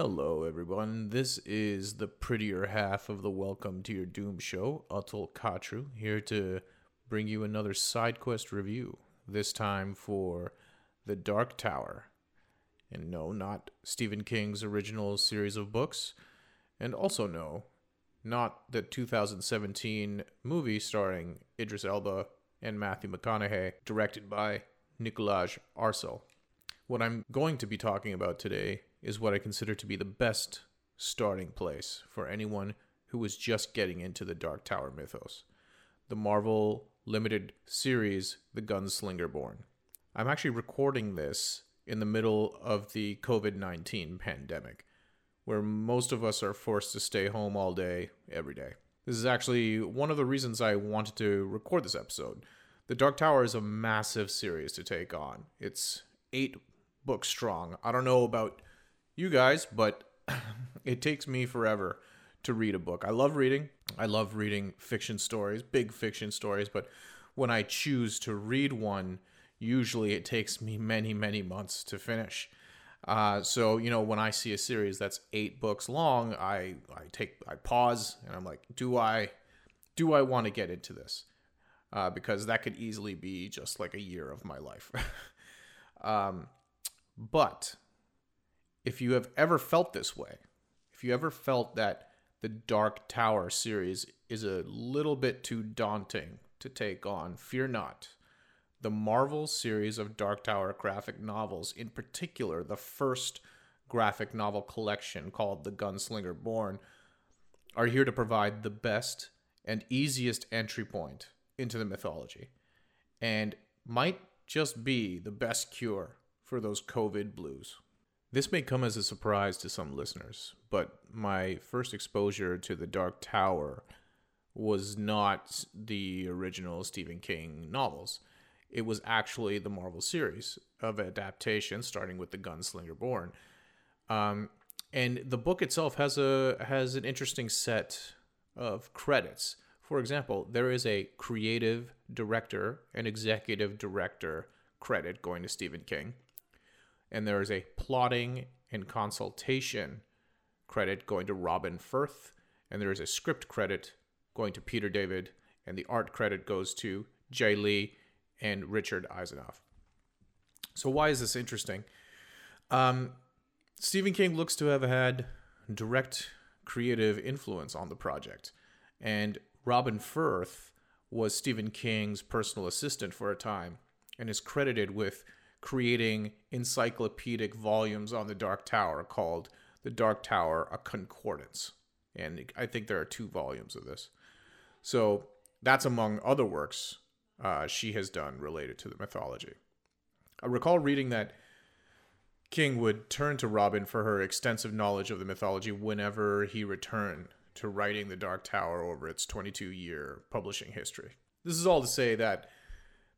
Hello, everyone. This is the prettier half of the Welcome to Your Doom show, Atul Katru, here to bring you another side quest review, this time for The Dark Tower. And no, not Stephen King's original series of books, and also no, not the 2017 movie starring Idris Elba and Matthew McConaughey, directed by Nikolaj Arcel. What I'm going to be talking about today is what I consider to be the best starting place for anyone who is just getting into the Dark Tower mythos the Marvel limited series, The Gunslinger Born. I'm actually recording this in the middle of the COVID 19 pandemic, where most of us are forced to stay home all day, every day. This is actually one of the reasons I wanted to record this episode. The Dark Tower is a massive series to take on. It's eight books strong. I don't know about you guys, but it takes me forever to read a book. I love reading. I love reading fiction stories, big fiction stories, but when I choose to read one, usually it takes me many, many months to finish. Uh, so you know, when I see a series that's eight books long, I I take I pause and I'm like, do I do I want to get into this? Uh, because that could easily be just like a year of my life. um, but if you have ever felt this way, if you ever felt that the Dark Tower series is a little bit too daunting to take on, fear not. The Marvel series of Dark Tower graphic novels, in particular, the first graphic novel collection called The Gunslinger Born, are here to provide the best and easiest entry point into the mythology and might just be the best cure for those COVID blues. This may come as a surprise to some listeners, but my first exposure to the Dark Tower was not the original Stephen King novels. It was actually the Marvel series of adaptations, starting with The Gunslinger Born. Um, and the book itself has a has an interesting set of credits. For example, there is a creative director and executive director credit going to Stephen King and there is a plotting and consultation credit going to Robin Furth, and there is a script credit going to Peter David, and the art credit goes to Jae Lee and Richard Isanove. So, why is this interesting? Um, Stephen King looks to have had direct creative influence on the project, and Robin Furth was Stephen King's personal assistant for a time and is credited with creating encyclopedic volumes on the Dark Tower called The Dark Tower, a Concordance. And I think there are two volumes of this. So that's among other works uh, she has done related to the mythology. I recall reading that King would turn to Robin for her extensive knowledge of the mythology whenever he returned to writing The Dark Tower over its 22 year publishing history. This is all to say that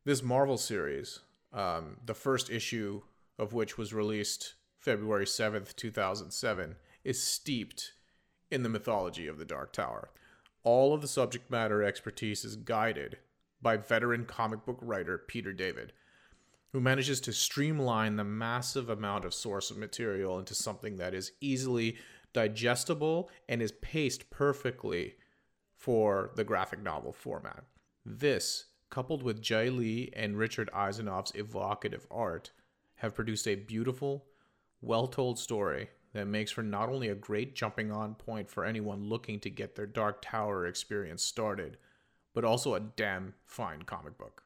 this Marvel series um, the first issue of which was released February 7th, 2007, is steeped in the mythology of the Dark Tower. All of the subject matter expertise is guided by veteran comic book writer Peter David, who manages to streamline the massive amount of source material into something that is easily digestible and is paced perfectly for the graphic novel format. This coupled with Jae Lee and Richard Isanove's evocative art, have produced a beautiful, well told story that makes for not only a great jumping on point for anyone looking to get their Dark Tower experience started, but also a damn fine comic book.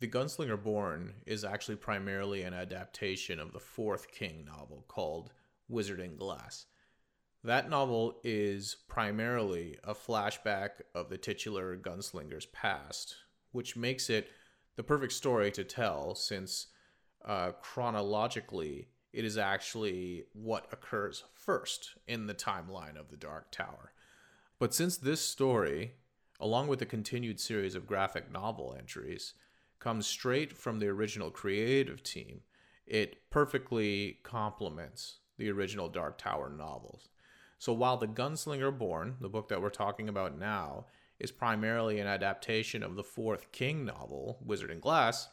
The Gunslinger Born is actually primarily an adaptation of the fourth King novel called Wizard in Glass. That novel is primarily a flashback of the titular gunslinger's past, which makes it the perfect story to tell since uh, chronologically it is actually what occurs first in the timeline of the Dark Tower. But since this story, along with the continued series of graphic novel entries, comes straight from the original creative team, it perfectly complements the original Dark Tower novels. So while The Gunslinger Born, the book that we're talking about now, is primarily an adaptation of the fourth King novel, Wizard in Glass,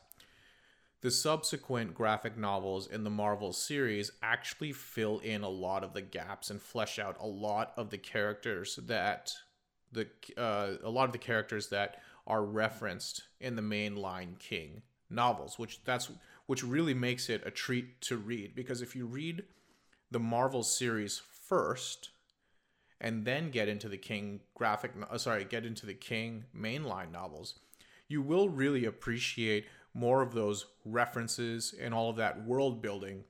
the subsequent graphic novels in the Marvel series actually fill in a lot of the gaps and flesh out a lot of the characters that the uh, a lot of the characters that are referenced in the mainline King novels, which that's which really makes it a treat to read. Because if you read the Marvel series first and then get into the King graphic uh, sorry, get into the King mainline novels, you will really appreciate more of those references and all of that world building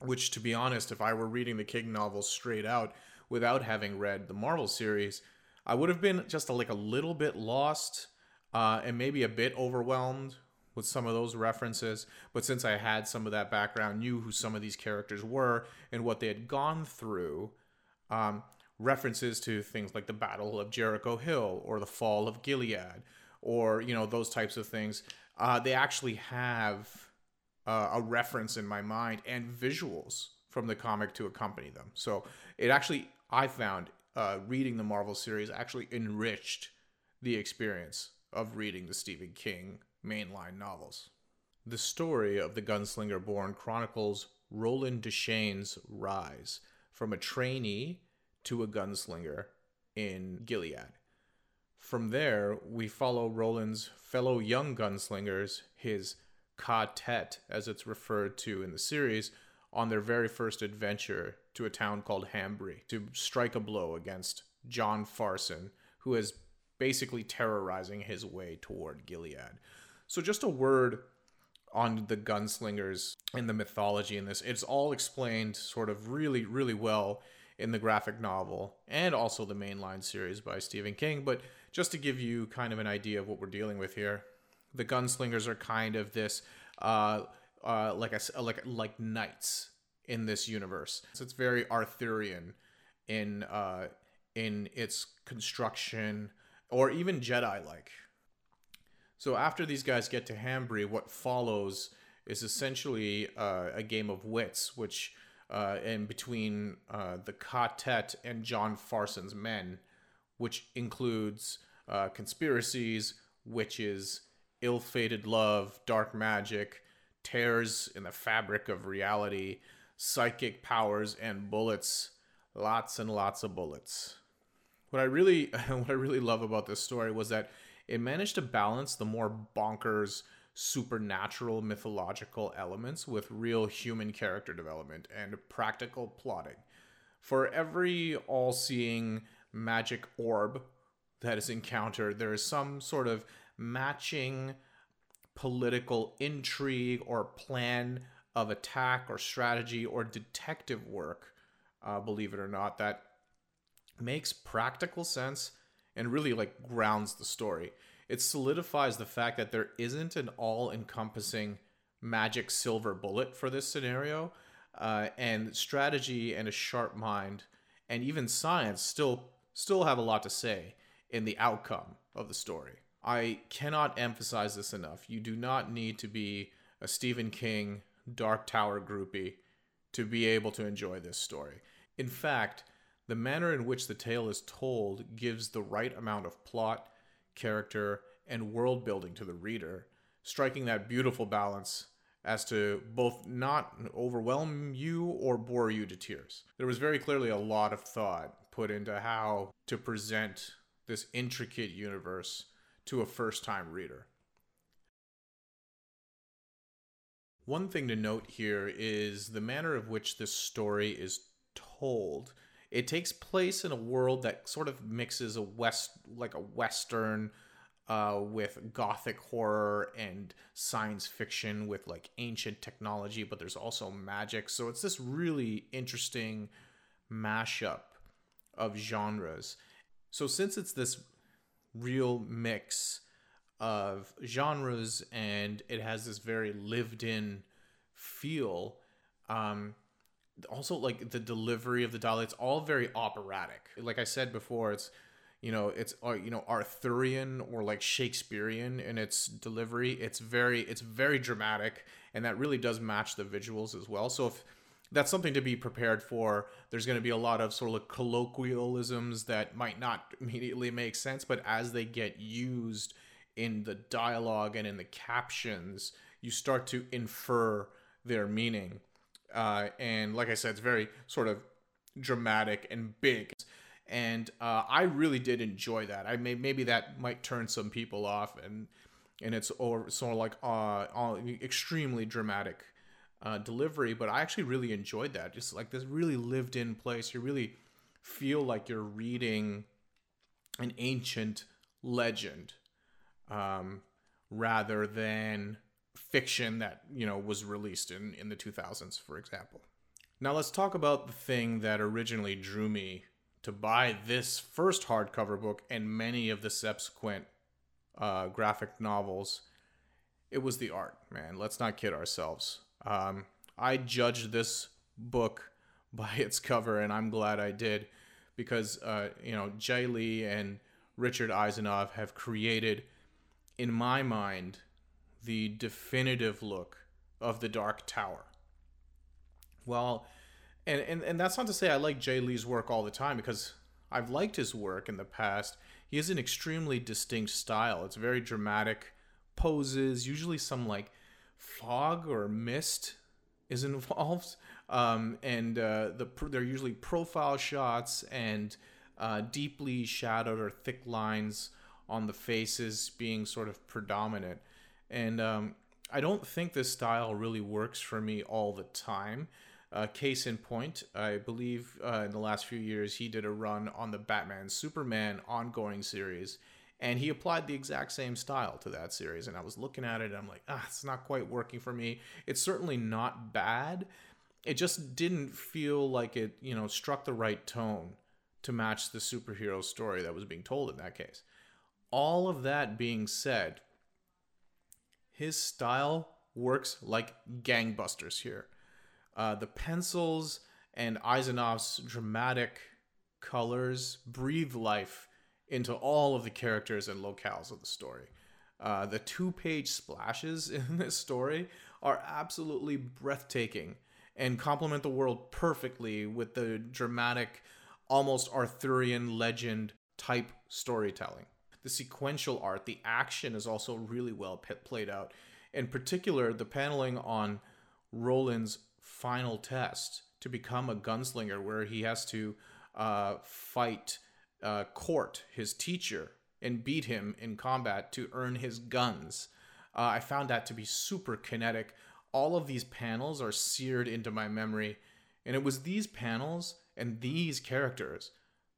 which to be honest if I were reading the King novels straight out without having read the Marvel series, I would have been just a, like a little bit lost uh, and maybe a bit overwhelmed with some of those references. But since I had some of that background, knew who some of these characters were and what they had gone through, um, references to things like the Battle of Jericho Hill or the Fall of Gilead or you know those types of things, uh, they actually have uh, a reference in my mind and visuals from the comic to accompany them. So it actually, I found uh, reading the Marvel series actually enriched the experience of reading the Stephen King mainline novels. The story of the Gunslinger Born chronicles Roland Deschain's rise from a trainee to a gunslinger in Gilead. From there, we follow Roland's fellow young gunslingers, his quartet, as it's referred to in the series, on their very first adventure to a town called Hambry to strike a blow against John Farson, who is basically terrorizing his way toward Gilead. So, just a word on the gunslingers and the mythology in this. It's all explained sort of really, really well in the graphic novel and also the mainline series by Stephen King. But just to give you kind of an idea of what we're dealing with here, the gunslingers are kind of this uh, uh, like a, like like knights in this universe. So it's very Arthurian in uh, in its construction, or even Jedi like. So after these guys get to Hambry, what follows is essentially uh, a game of wits, which uh, in between uh, the quartet and John Farson's men, which includes uh, conspiracies, witches, ill-fated love, dark magic, tears in the fabric of reality, psychic powers, and bullets. Lots and lots of bullets. What I really what I really love about this story was that it managed to balance the more bonkers supernatural mythological elements with real human character development and practical plotting. For every all-seeing magic orb that is encountered, there is some sort of matching political intrigue or plan of attack or strategy or detective work, uh, believe it or not, that makes practical sense and really like grounds the story. It solidifies the fact that there isn't an all encompassing magic silver bullet for this scenario, uh, and strategy and a sharp mind and even science still still have a lot to say in the outcome of the story. I cannot emphasize this enough. You do not need to be a Stephen King Dark Tower groupie to be able to enjoy this story. In fact, the manner in which the tale is told gives the right amount of plot, character, and world building to the reader, striking that beautiful balance as to both not overwhelm you or bore you to tears. There was very clearly a lot of thought put into how to present this intricate universe to a first time reader. One thing to note here is the manner of which this story is told. It takes place in a world that sort of mixes a west like a western uh, with gothic horror and science fiction with like ancient technology, but there's also magic. So it's this really interesting mashup of genres. So since it's this real mix of genres and it has this very lived in feel um also like the delivery of the dialogue it's all very operatic like i said before it's you know it's uh, you know arthurian or like shakespearean in its delivery it's very it's very dramatic and that really does match the visuals as well so if that's something to be prepared for. There's going to be a lot of sort of colloquialisms that might not immediately make sense, but as they get used in the dialogue and in the captions, you start to infer their meaning. Uh, and like I said, it's very sort of dramatic and big. And uh, I really did enjoy that. I may maybe that might turn some people off, and and it's or sort of like uh, uh extremely dramatic uh, delivery. But I actually really enjoyed that. Just like this really lived in place. You really feel like you're reading an ancient legend um, rather than fiction that you know was released in in the 2000s for example. Now let's talk about the thing that originally drew me to buy this first hardcover book and many of the subsequent uh, graphic novels. It was the art man. Let's not kid ourselves. Um, i judged this book by its cover and i'm glad i did because uh, you know jae lee and richard isanove have created in my mind the definitive look of the Dark Tower. Well, and, and, and that's not to say I like Jae Lee's work all the time because I've liked his work in the past. He has an extremely distinct style. It's very dramatic poses, usually some like fog or mist is involved. Um, and uh, the they're usually profile shots and uh, deeply shadowed or thick lines on the faces being sort of predominant and um, I don't think this style really works for me all the time. Uh, case in point, I believe uh, in the last few years he did a run on the Batman Superman ongoing series, and he applied the exact same style to that series. And I was looking at it, and I'm like, ah, it's not quite working for me. It's certainly not bad. It just didn't feel like it, you know, struck the right tone to match the superhero story that was being told in that case. All of that being said, his style works like gangbusters here. Uh, the pencils and Isanove's dramatic colors breathe life into all of the characters and locales of the story. Uh, the two page splashes in this story are absolutely breathtaking and complement the world perfectly with the dramatic, almost Arthurian legend type storytelling the sequential art, the action is also really well played out. In particular, the paneling on Roland's final test to become a gunslinger, where he has to uh, fight uh, Cort, his teacher, and beat him in combat to earn his guns. Uh, I found that to be super kinetic. All of these panels are seared into my memory. And it was these panels and these characters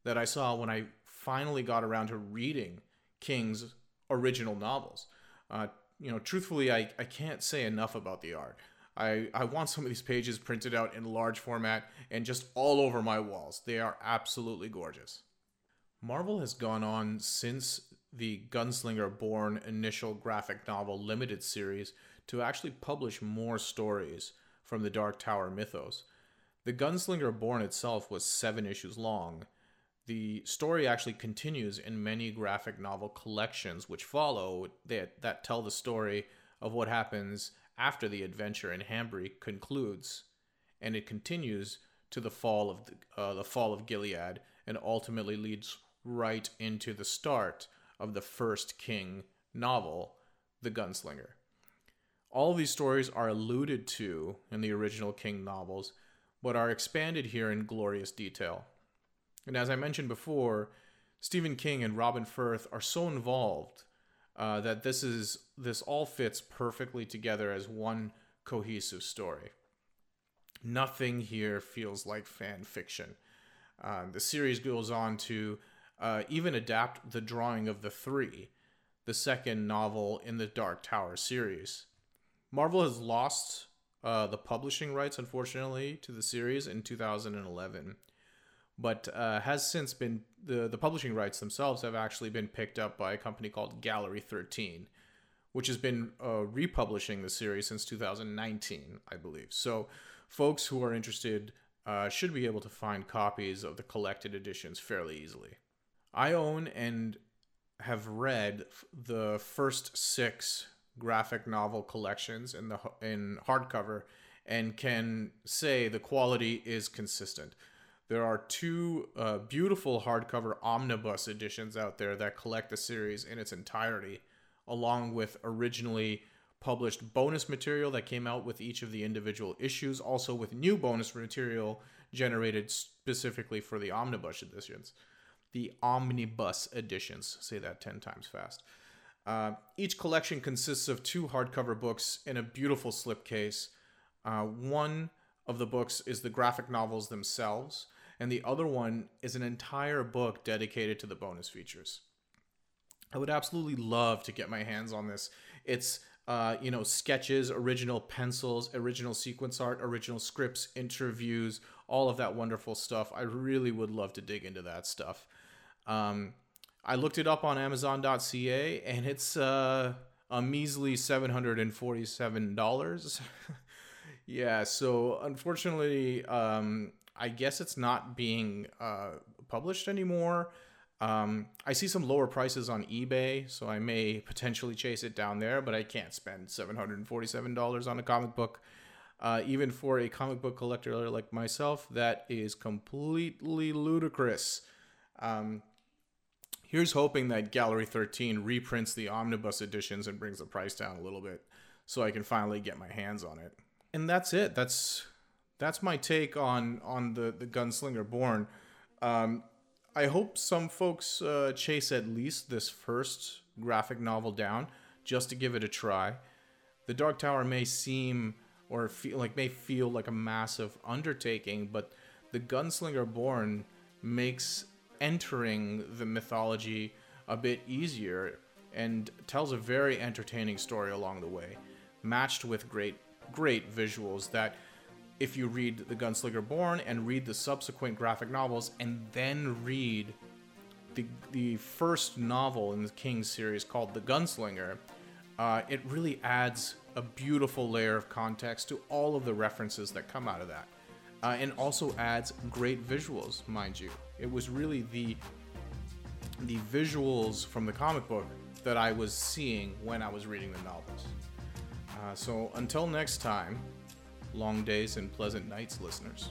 that I saw when I finally got around to reading King's original novels. Uh, you know, truthfully, I, I can't say enough about the art. I, I want some of these pages printed out in large format and just all over my walls. They are absolutely gorgeous. Marvel has gone on since the Gunslinger Born initial graphic novel limited series to actually publish more stories from the Dark Tower mythos. The Gunslinger Born itself was seven issues long, the story actually continues in many graphic novel collections which follow that, that tell the story of what happens after the adventure in Hambry concludes, and it continues to the fall of the, uh, the fall of Gilead, and ultimately leads right into the start of the first King novel, The Gunslinger. All these stories are alluded to in the original King novels, but are expanded here in glorious detail. And as I mentioned before, Stephen King and Robin Furth are so involved uh, that this is this all fits perfectly together as one cohesive story. Nothing here feels like fan fiction. Uh, the series goes on to uh, even adapt the drawing of the three, the second novel in the Dark Tower series. Marvel has lost uh, the publishing rights, unfortunately, to the series in 2011 but uh, has since been the the publishing rights themselves have actually been picked up by a company called Gallery 13, which has been uh, republishing the series since 2019, I believe. So, folks who are interested uh, should be able to find copies of the collected editions fairly easily. I own and have read the first six graphic novel collections in the in hardcover and can say the quality is consistent. There are two uh, beautiful hardcover omnibus editions out there that collect the series in its entirety, along with originally published bonus material that came out with each of the individual issues, also with new bonus material generated specifically for the omnibus editions. The omnibus editions, say that 10 times fast. Uh, each collection consists of two hardcover books in a beautiful slipcase. Uh, one of the books is the graphic novels themselves, and the other one is an entire book dedicated to the bonus features. I would absolutely love to get my hands on this. It's uh, you know, sketches, original pencils, original sequence art, original scripts, interviews, all of that wonderful stuff. I really would love to dig into that stuff. Um, I looked it up on Amazon.ca, and it's uh, a measly seven hundred and forty-seven dollars. yeah, so unfortunately, um, I guess it's not being uh, published anymore. Um, I see some lower prices on eBay, so I may potentially chase it down there, but I can't spend $747 on a comic book. Uh, even for a comic book collector like myself, that is completely ludicrous. Um, here's hoping that Gallery 13 reprints the omnibus editions and brings the price down a little bit so I can finally get my hands on it. And that's it. That's that's my take on on the the Gunslinger Born. Um, I hope some folks uh, chase at least this first graphic novel down just to give it a try. The Dark Tower may seem or feel like may feel like a massive undertaking, but the Gunslinger Born makes entering the mythology a bit easier and tells a very entertaining story along the way, matched with great great visuals that if you read The Gunslinger Born and read the subsequent graphic novels and then read the, the first novel in the King series called The Gunslinger, uh, it really adds a beautiful layer of context to all of the references that come out of that. Uh, and also adds great visuals, mind you. It was really the the visuals from the comic book that I was seeing when I was reading the novels. Uh, so until next time, long days and pleasant nights, listeners.